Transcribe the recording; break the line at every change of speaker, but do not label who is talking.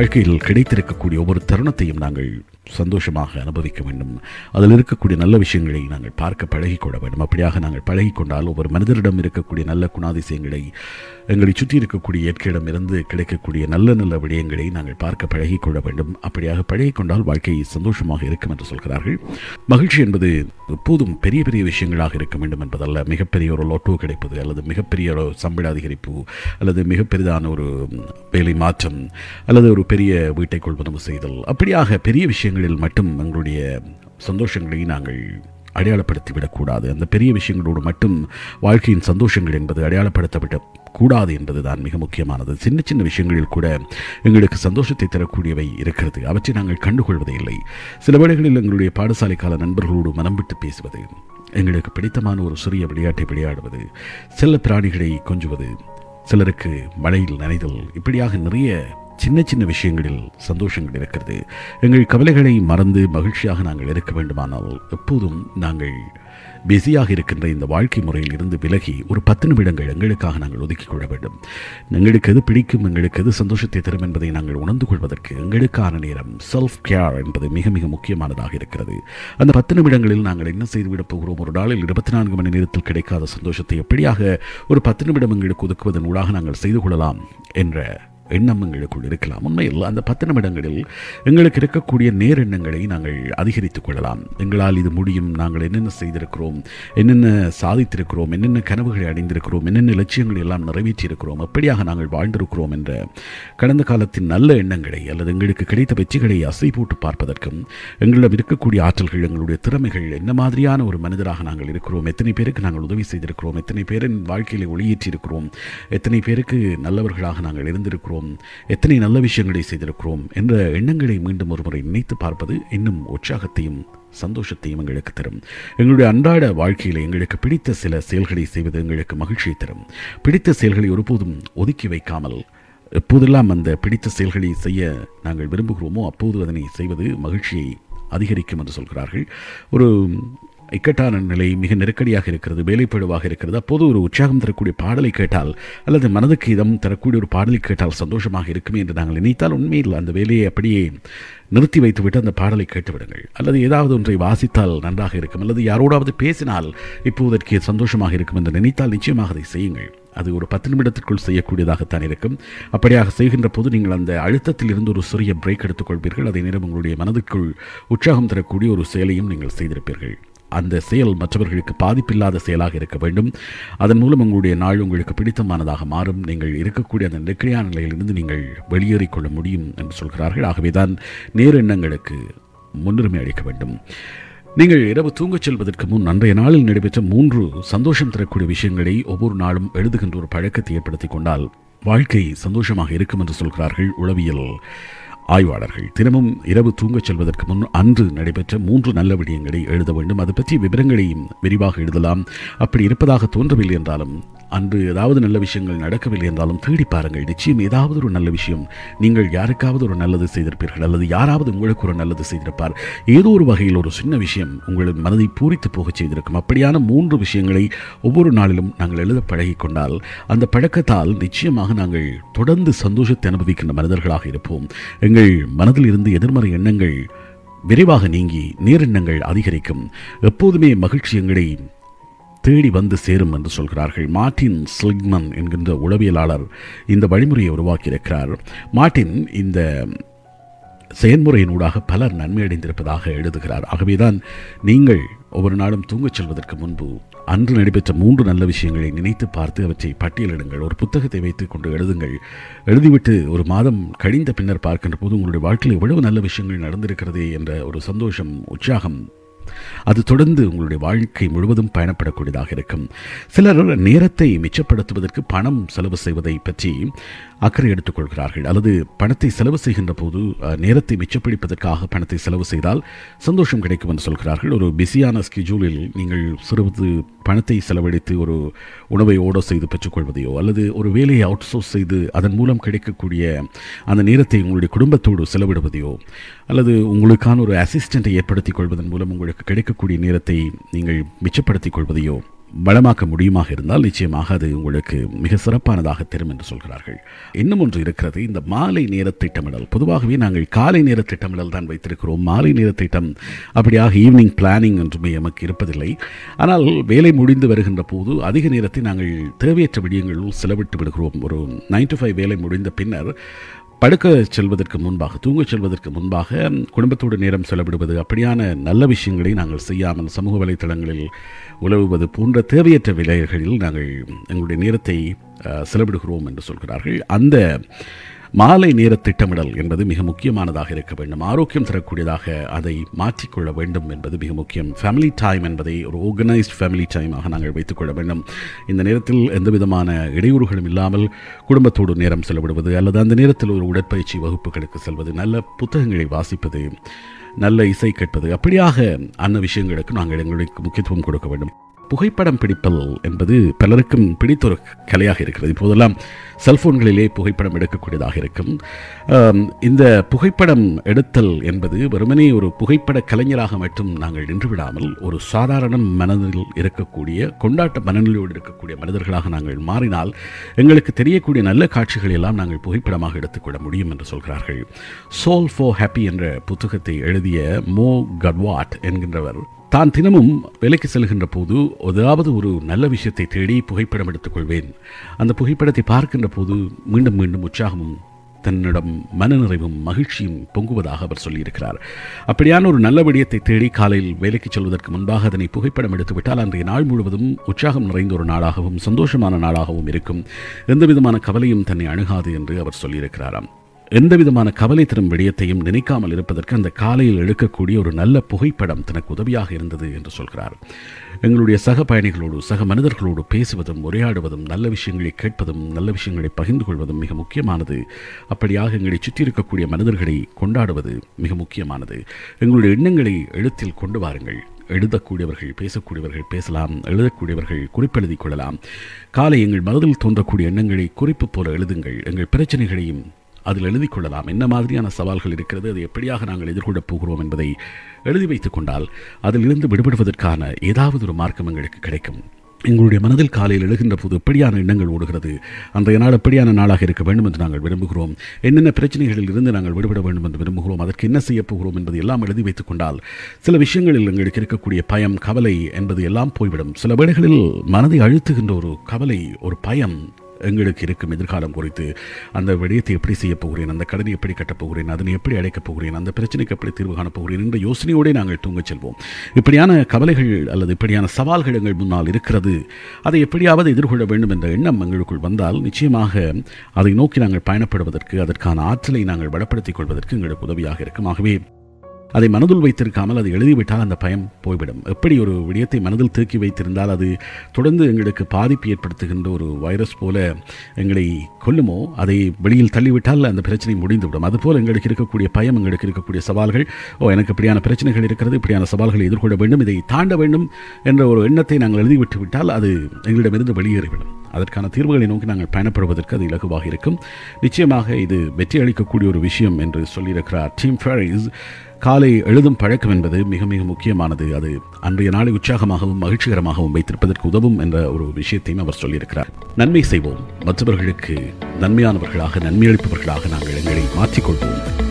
வாழ்க்கையில் கிடைத்திருக்கக்கூடிய ஒவ்வொரு தருணத்தையும் நாங்கள் சந்தோஷமாக அனுபவிக்க வேண்டும். அதில் இருக்கக்கூடிய நல்ல விஷயங்களை நாங்கள் பார்க்க பழகிக்கொள்ள வேண்டும். அப்படியாக நாங்கள் பழகிக்கொண்டால் ஒவ்வொரு மனிதரிடம் இருக்கக்கூடிய நல்ல குணாதிசயங்களை எங்களை சுற்றி இருக்கக்கூடிய இயற்கையிடமிருந்து கிடைக்கக்கூடிய நல்ல நல்ல விடயங்களை நாங்கள் பார்க்க பழகிக்கொள்ள வேண்டும். அப்படியாக பழகிக்கொண்டால் வாழ்க்கை சந்தோஷமாக இருக்கும் என்று சொல்கிறார்கள். மகிழ்ச்சி என்பது எப்போதும் பெரிய பெரிய விஷயங்களாக இருக்க வேண்டும் என்பதல்ல. மிகப்பெரிய ஒரு லோட்டோ கிடைப்பது அல்லது மிகப்பெரிய ஒரு சம்பள அதிகரிப்பு அல்லது மிக பெரிதான ஒரு வேலை மாற்றம் அல்லது ஒரு பெரிய வீட்டை கொள்வனவு செய்தல். அப்படியாக பெரிய விஷயங்களில் மட்டும் எங்களுடைய சந்தோஷங்களை நாங்கள் அடையாளப்படுத்தி விடக்கூடாது. அந்த பெரிய விஷயங்களோடு மட்டும் வாழ்க்கையின் சந்தோஷங்கள் என்பது அடையாளப்படுத்தப்பட்ட கூடாது என்பதுதான் மிக முக்கியமானது. சின்ன சின்ன விஷயங்களில் கூட எங்களுக்கு சந்தோஷத்தை தரக்கூடியவை இருக்கிறது. அவற்றை நாங்கள் கண்டுகொள்வதே இல்லை. சில வேளைகளில் எங்களுடைய பாடசாலை கால நண்பர்களோடு மனம் விட்டு பேசுவது எங்களுக்கு பிடித்தமான ஒரு சிறிய விளையாட்டை விளையாடுவது செல்ல பிராணிகளை கொஞ்சுவது சிலருக்கு மழையில் நனைதல் இப்படியாக நிறைய சின்ன சின்ன விஷயங்களில் சந்தோஷங்கள் இருக்கிறது. எங்கள் கவலைகளை மறந்து மகிழ்ச்சியாக நாங்கள் இருக்க வேண்டுமானால் எப்போதும் நாங்கள் பிஸியாக இருக்கின்ற இந்த வாழ்க்கை முறையில் இருந்து விலகி ஒரு பத்து நிமிடங்கள் எங்களுக்காக நாங்கள் ஒதுக்கிக் கொள்ள வேண்டும். எங்களுக்கு எது பிடிக்கும் எங்களுக்கு எது சந்தோஷத்தை தரும் என்பதை நாங்கள் உணர்ந்து கொள்வதற்கு எங்களுக்கான நேரம் செல்ஃப் கேர் என்பது மிக மிக முக்கியமானதாக இருக்கிறது. அந்த பத்து நிமிடங்களில் நாங்கள் என்ன செய்துவிடப் போகிறோம்? ஒரு நாளில் இருபத்தி நான்கு மணி நேரத்தில் கிடைக்காத சந்தோஷத்தை எப்படியாக ஒரு பத்து நிமிடம் எங்களுக்கு ஒதுக்குவதன் ஊடாக நாங்கள் செய்து கொள்ளலாம் என்ற எண்ணம் எங்களுக்குள் இருக்கலாம். உண்மையில் அந்த பத்து நிமிடங்களில் எங்களுக்கு இருக்கக்கூடிய நேரெண்ணங்களை நாங்கள் அதிகரித்துக் கொள்ளலாம். எங்களால் இது முடியும். நாங்கள் என்னென்ன செய்திருக்கிறோம்? என்னென்ன சாதித்திருக்கிறோம்? என்னென்ன கனவுகளை அடைந்திருக்கிறோம்? என்னென்ன லட்சியங்களை எல்லாம் நிறைவேற்றியிருக்கிறோம்? எப்படியாக நாங்கள் வாழ்ந்திருக்கிறோம் என்ற கடந்த காலத்தின் நல்ல எண்ணங்களை அல்லது எங்களுக்கு கிடைத்த வெற்றிகளை அசை போட்டு பார்ப்பதற்கும் எங்களிடம் இருக்கக்கூடிய ஆற்றல்கள் எங்களுடைய திறமைகள் என்ன மாதிரியான ஒரு மனிதராக நாங்கள் இருக்கிறோம்? எத்தனை பேருக்கு நாங்கள் உதவி செய்திருக்கிறோம்? எத்தனை பேரின் வாழ்க்கையில் ஒளியேற்றியிருக்கிறோம்? எத்தனை பேருக்கு நல்லவர்களாக நாங்கள் இருந்திருக்கிறோம்? எத்தனை நல்ல விஷயங்களை செய்திருக்கிறோம் என்ற எண்ணங்களை மீண்டும் ஒருமுறை நினைத்து பார்ப்பது இன்னும் உற்சாகத்தையும் சந்தோஷத்தையும் எங்களுக்கு தரும். எங்களுடைய அன்றாட வாழ்க்கையில் எங்களுக்கு பிடித்த சில செயல்களை செய்வது எங்களுக்கு மகிழ்ச்சியை தரும். பிடித்த செயல்களை ஒருபோதும் ஒதுக்கி வைக்காமல் எப்போதெல்லாம் அந்த பிடித்த செயல்களை செய்ய நாங்கள் விரும்புகிறோமோ அப்போது அதனை செய்வது மகிழ்ச்சியை அதிகரிக்கும் என்று சொல்கிறார்கள். ஒரு இக்கட்டான நிலை மிக நெருக்கடியாக இருக்கிறது வேலைப்பழுவாக இருக்கிறது. அப்போது ஒரு உற்சாகம் தரக்கூடிய பாடலை கேட்டால் அல்லது மனதுக்கு இதம் தரக்கூடிய ஒரு பாடலை கேட்டால் சந்தோஷமாக இருக்குமே என்று நாங்கள் நினைத்தால் உண்மையில் அந்த வேலையை அப்படியே நிறுத்தி வைத்துவிட்டு அந்த பாடலை கேட்டுவிடுங்கள். அல்லது ஏதாவது ஒன்றை வாசித்தால் நன்றாக இருக்கும். அல்லது யாரோடாவது பேசினால் இப்போதற்கு சந்தோஷமாக இருக்கும் என்று நினைத்தால் நிச்சயமாக அதை செய்யுங்கள். அது ஒரு பத்து நிமிடத்திற்குள் செய்யக்கூடியதாகத்தான் இருக்கும். அப்படியாக செய்கின்ற போது நீங்கள் அந்த அழுத்தத்தில் இருந்து ஒரு சிறிய பிரேக் எடுத்துக்கொள்வீர்கள். அதே நேரம் உங்களுடைய மனதுக்குள் உற்சாகம் தரக்கூடிய ஒரு செயலையும் நீங்கள் செய்திருப்பீர்கள். அந்த செயல் மற்றவர்களுக்கு பாதிப்பில்லாத செயலாக இருக்க வேண்டும். அதன் மூலம் உங்களுடைய நாள் உங்களுக்கு பிடித்தமானதாக மாறும். நீங்கள் இருக்கக்கூடிய அந்த நெருக்கடியான நிலையிலிருந்து நீங்கள் வெளியேறிக்கொள்ள முடியும் என்று சொல்கிறார்கள். ஆகவேதான் நேரெண்ணங்களுக்கு முன்னுரிமை அளிக்க வேண்டும். நீங்கள் இரவு தூங்கச் செல்வதற்கு முன் அன்றைய நாளில் நடைபெற்ற மூன்று சந்தோஷம் தரக்கூடிய விஷயங்களை ஒவ்வொரு நாளும் எழுதுகின்ற ஒரு பழக்கத்தை ஏற்படுத்திக் கொண்டால் வாழ்க்கை சந்தோஷமாக இருக்கும் என்று சொல்கிறார்கள் உளவியல் ஆய்வாளர்கள். தினமும் இரவு தூங்கச் செல்வதற்கு முன் அன்று நடைபெற்ற மூன்று நல்ல விடயங்களை எழுத வேண்டும். அது பற்றிய விவரங்களையும் விரிவாக எழுதலாம். அப்படி இருப்பதாக தோன்றவில்லை என்றாலும் அன்று ஏதாவது நல்ல விஷயங்கள் நடக்கவில்லை என்றாலும் தேடி பாருங்கள். நிச்சயம் ஏதாவது ஒரு நல்ல விஷயம் நீங்கள் யாருக்காவது ஒரு நல்லது செய்திருப்பீர்கள் அல்லது யாராவது உங்களுக்கு ஒரு நல்லது செய்திருப்பார். ஏதோ ஒரு வகையில் ஒரு சின்ன விஷயம் உங்கள் மனதை பூரித்து போகச் செய்திருக்கும். அப்படியான மூன்று விஷயங்களை ஒவ்வொரு நாளிலும் நாங்கள் எழுத பழகி கொண்டால் அந்த பழக்கத்தால் நிச்சயமாக நாங்கள் தொடர்ந்து சந்தோஷத்தை அனுபவிக்கின்ற மனிதர்களாக இருப்போம். எங்கள் மனதில் இருந்து எதிர்மறை எண்ணங்கள் விரைவாக நீங்கி நேரெண்ணங்கள் அதிகரிக்கும். எப்போதுமே மகிழ்ச்சி எங்களை தேடி வந்து சேரும் என்று சொல்கிறார்கள். மார்டின் ஸ்லிக்மன் என்கின்ற உளவியலாளர் இந்த வழிமுறையை உருவாக்கியிருக்கிறார். மார்டின் இந்த செயன்முறையினூடாக பலர் நன்மை அடைந்திருப்பதாக எழுதுகிறார். ஆகவேதான் நீங்கள் ஒவ்வொரு நாளும் தூங்கச் செல்வதற்கு முன்பு அன்று நடைபெற்ற மூன்று நல்ல விஷயங்களை நினைத்து பார்த்து அவற்றை பட்டியலிடுங்கள். ஒரு புத்தகத்தை வைத்துக் கொண்டு எழுதுங்கள். எழுதிவிட்டு ஒரு மாதம் கழிந்த பின்னர் பார்க்கின்ற போது உங்களுடைய வாழ்க்கையில் எவ்வளவு நல்ல விஷயங்கள் நடந்திருக்கிறதே என்ற ஒரு சந்தோஷம் உற்சாகம் அது தொடர்ந்து உங்களுடைய வாழ்க்கை முழுவதும் பயணப்படக்கூடியதாக இருக்கும். சிலர் நேரத்தை மிச்சப்படுத்துவதற்கு பணம் செலவு செய்வதை பற்றி அக்கறை எடுத்துக்கொள்கிறார்கள் அல்லது பணத்தை செலவு செய்கின்ற போது நேரத்தை மிச்சப்பிடிப்பதற்காக பணத்தை செலவு செய்தால் சந்தோஷம் கிடைக்கும் என்று சொல்கிறார்கள். ஒரு பிஸியான ஸ்கெட்யூலில் நீங்கள் சிறிது பணத்தை செலவழித்து ஒரு உணவை ஓடோ செய்து பெற்றுக்கொள்வதையோ அல்லது ஒரு வேலையை அவுட் சோர்ஸ் செய்து அதன் மூலம் கிடைக்கக்கூடிய அந்த நேரத்தை உங்களுடைய குடும்பத்தோடு செலவிடுவதையோ அல்லது உங்களுக்கான ஒரு அசிஸ்டண்ட்டை ஏற்படுத்திக் கொள்வதன் மூலம் உங்களுக்கு கிடைக்கக்கூடிய நேரத்தை நீங்கள் மிச்சப்படுத்திக் கொள்வதையோ வளமாக்க முடியுமாக இருந்தால் நிச்சயமாக அது உங்களுக்கு மிக சிறப்பானதாக தரும் என்று சொல்கிறார்கள். இன்னும் ஒன்று இருக்கிறது இந்த மாலை நேர திட்டமிடல். பொதுவாகவே நாங்கள் காலை நேர திட்டமிடல் தான் வைத்திருக்கிறோம். மாலை நேர திட்டம் அப்படியாக ஈவினிங் பிளானிங் என்றுமே எமக்கு இருப்பதில்லை. ஆனால் வேலை முடிந்து வருகின்ற போது அதிக நேரத்தை நாங்கள் தேவையற்ற விடயங்களில் செலவிட்டு விடுகிறோம். ஒரு நைன் டு ஃபைவ் வேலை முடிந்த பின்னர் படுக்க செல்வதற்கு முன்பாக தூங்கச் செல்வதற்கு முன்பாக குடும்பத்தோடு நேரம் செலவிடுவது அப்படியான நல்ல விஷயங்களை நாங்கள் செய்யாமல் சமூக வலைத்தளங்களில் உழவுவது போன்ற தேவையற்ற விலைகளில் நாங்கள் எங்களுடைய நேரத்தை செலவிடுகிறோம் என்று சொல்கிறார்கள். அந்த மாலை நேர திட்டமிடல் என்பது மிக முக்கியமானதாக இருக்க வேண்டும். ஆரோக்கியம் தரக்கூடியதாக அதை மாற்றிக்கொள்ள வேண்டும் என்பது மிக முக்கியம். ஃபேமிலி டைம் என்பதை ஒரு ஆர்கனைஸ்ட் ஃபேமிலி டைமாக நாங்கள் வைத்துக்கொள்ள வேண்டும். இந்த நேரத்தில் எந்த விதமான இடையூறுகளும் இல்லாமல் குடும்பத்தோடு நேரம் செலவிடுவது அல்லது அந்த நேரத்தில் ஒரு உடற்பயிற்சி வகுப்புகளுக்கு செல்வது நல்ல புத்தகங்களை வாசிப்பது நல்ல இசை கேட்பது அப்படியாக அந்த விஷயங்களுக்கு நாங்கள் எங்களுக்கு முக்கியத்துவம் கொடுக்க வேண்டும். புகைப்படம் பிடிப்பல் என்பது பலருக்கும் பிடித்த ஒரு கலையாக இருக்கிறது. இப்போதெல்லாம் செல்போன்களிலே புகைப்படம் எடுக்கக்கூடியதாக இருக்கும். இந்த புகைப்படம் எடுத்தல் என்பது வெறுமனே ஒரு புகைப்பட கலைஞராக மட்டும் நாங்கள் நின்றுவிடாமல் ஒரு சாதாரண மனதில் இருக்கக்கூடிய கொண்டாட்ட மனநிலையோடு இருக்கக்கூடிய மனிதர்களாக நாங்கள் மாறினால் எங்களுக்கு தெரியக்கூடிய நல்ல காட்சிகள் எல்லாம் நாங்கள் புகைப்படமாக எடுத்துக்கொள்ள முடியும் என்று சொல்கிறார்கள். சோல் ஃபோ ஹாப்பி என்ற புத்தகத்தை எழுதிய மோ கட்வாட் என்கின்றவர் தான் தினமும் வேலைக்கு செல்கின்ற போது ஏதாவது ஒரு நல்ல விஷயத்தை தேடி புகைப்படம் எடுத்துக்கொள்வேன். அந்த புகைப்படத்தை பார்க்கின்ற போது மீண்டும் மீண்டும் உற்சாகமும் தன்னிடம் மனநிறைவும் மகிழ்ச்சியும் பொங்குவதாக அவர் சொல்லியிருக்கிறார். அப்படியான ஒரு நல்ல விடயத்தை தேடி காலையில் வேலைக்கு செல்வதற்கு முன்பாக அதனை புகைப்படம் எடுத்துவிட்டால் அன்றைய நாள் முழுவதும் உற்சாகம் நிறைந்த ஒரு நாளாகவும் சந்தோஷமான நாளாகவும் இருக்கும். எந்த விதமான கவலையும் தன்னை அணுகாது என்று அவர் சொல்லியிருக்கிறாராம். எந்த விதமான கவலை தரும் விடயத்தையும் நினைக்காமல் இருப்பதற்கு அந்த காலையில் எடுக்கக்கூடிய ஒரு நல்ல புகைப்படம் தனக்கு உதவியாக இருந்தது என்று சொல்கிறார். எங்களுடைய சக பயணிகளோடு சக மனிதர்களோடு பேசுவதும் உரையாடுவதும் நல்ல விஷயங்களை கேட்பதும் நல்ல விஷயங்களை பகிர்ந்து கொள்வதும் மிக முக்கியமானது. அப்படியாக எங்களை சுற்றி இருக்கக்கூடிய மனிதர்களை கொண்டாடுவது மிக முக்கியமானது. எங்களுடைய எண்ணங்களை எழுத்தில் கொண்டு வாருங்கள். எழுதக்கூடியவர்கள் பேசக்கூடியவர்கள் பேசலாம். எழுதக்கூடியவர்கள் குறிப்பெழுதிக் கொள்ளலாம். காலை எங்கள் மனதில் தோன்றக்கூடிய எண்ணங்களை குறிப்பு போல எழுதுங்கள். எங்கள் பிரச்சனைகளையும் அதில் எழுதிக் கொள்ளலாம் என்ன மாதிரியான சவால்கள் இருக்கிறது? அதை எப்படியாக நாங்கள் எதிர்கொள்ளப் போகிறோம் என்பதை எழுதி வைத்துக் கொண்டால் அதிலிருந்து விடுபடுவதற்கான ஏதாவது ஒரு மார்க்கம் எங்களுக்கு கிடைக்கும். எங்களுடைய மனதில் காலையில் எழுகின்ற போது எப்படியான எண்ணங்கள் ஓடுகிறது? அன்றைய நாள் எப்படியான நாளாக இருக்க வேண்டும் என்று நாங்கள் விரும்புகிறோம். என்னென்ன பிரச்சனைகளில் இருந்து நாங்கள் விடுபட வேண்டும் என்று விரும்புகிறோம்? அதற்கு என்ன செய்யப் போகிறோம் என்பது எல்லாம் எழுதி வைத்துக் கொண்டால் சில விஷயங்களில் எங்களுக்கு இருக்கக்கூடிய பயம் கவலை என்பது எல்லாம் போய்விடும். சில வேளைகளில் மனதை அழுத்துகின்ற ஒரு கவலை ஒரு பயம் எங்களுக்கு இருக்கும் எதிர்காலம் குறித்து அந்த விடயத்தை எப்படி செய்யப் போகிறேன் அந்த கடனை எப்படி கட்டப் போகிறேன் அதனை எப்படி அடைக்கப் போகிறேன் அந்த பிரச்சனைக்கு எப்படி தீர்வு காணப் போகிறேன் என்ற யோசனையோடு நாங்கள் தூங்கச் செல்வோம். இப்படியான கவலைகள் அல்லது இப்படியான சவால்கள் எங்கள் முன்னால் இருக்கிறது. அதை எப்படியாவது எதிர்கொள்ள வேண்டும் என்ற எண்ணம் எங்களுக்குள் வந்தால் நிச்சயமாக அதை நோக்கி நாங்கள் பயணப்படுவதற்கு அதற்கான ஆற்றலை நாங்கள் வளப்படுத்திக் கொள்வதற்கு எங்களுக்கு உதவியாக இருக்கும். ஆகவே அதை மனதில் வைத்திருக்காமல் அதை எழுதிவிட்டால் அந்த பயம் போய்விடும். எப்படி ஒரு விடயத்தை மனதில் தேக்கி வைத்திருந்தால் அது தொடர்ந்து எங்களுக்கு பாதிப்பு ஏற்படுத்துகின்ற ஒரு வைரஸ் போல எங்களை கொல்லுமோ அதை வெளியில் தள்ளிவிட்டால் அந்த பிரச்சனை முடிந்துவிடும். அதுபோல் எங்களுக்கு இருக்கக்கூடிய பயம் எங்களுக்கு இருக்கக்கூடிய சவால்கள் ஓ எனக்கு இப்படியான பிரச்சனைகள் இருக்கிறது இப்படியான சவால்களை எதிர்கொள்ள வேண்டும் இதை தாண்ட வேண்டும் என்ற ஒரு எண்ணத்தை நாங்கள் எழுதிவிட்டு விட்டால் அது எங்களிடமிருந்து வெளியேறிவிடும். அதற்கான தீர்வுகளை நோக்கி நாங்கள் பயணப்படுவதற்கு அது இலகுவாக இருக்கும். நிச்சயமாக இது வெற்றி அளிக்கக்கூடிய ஒரு விஷயம் என்று சொல்லியிருக்கிறார். டீம் ஃபேரிஸ் காலை எழுதும் பழக்கம் என்பது மிக மிக முக்கியமானது. அது அன்றைய நாளை உற்சாகமாகவும் மகிழ்ச்சிகரமாகவும் வைத்திருப்பதற்கு உதவும் என்ற ஒரு விஷயத்தையும் அவர் சொல்லியிருக்கிறார். நன்மை செய்வோம். மற்றவர்களுக்கு நன்மையானவர்களாக நன்மை அளிப்பவர்களாக நாங்கள் எங்களை மாற்றிக்கொள்வோம்.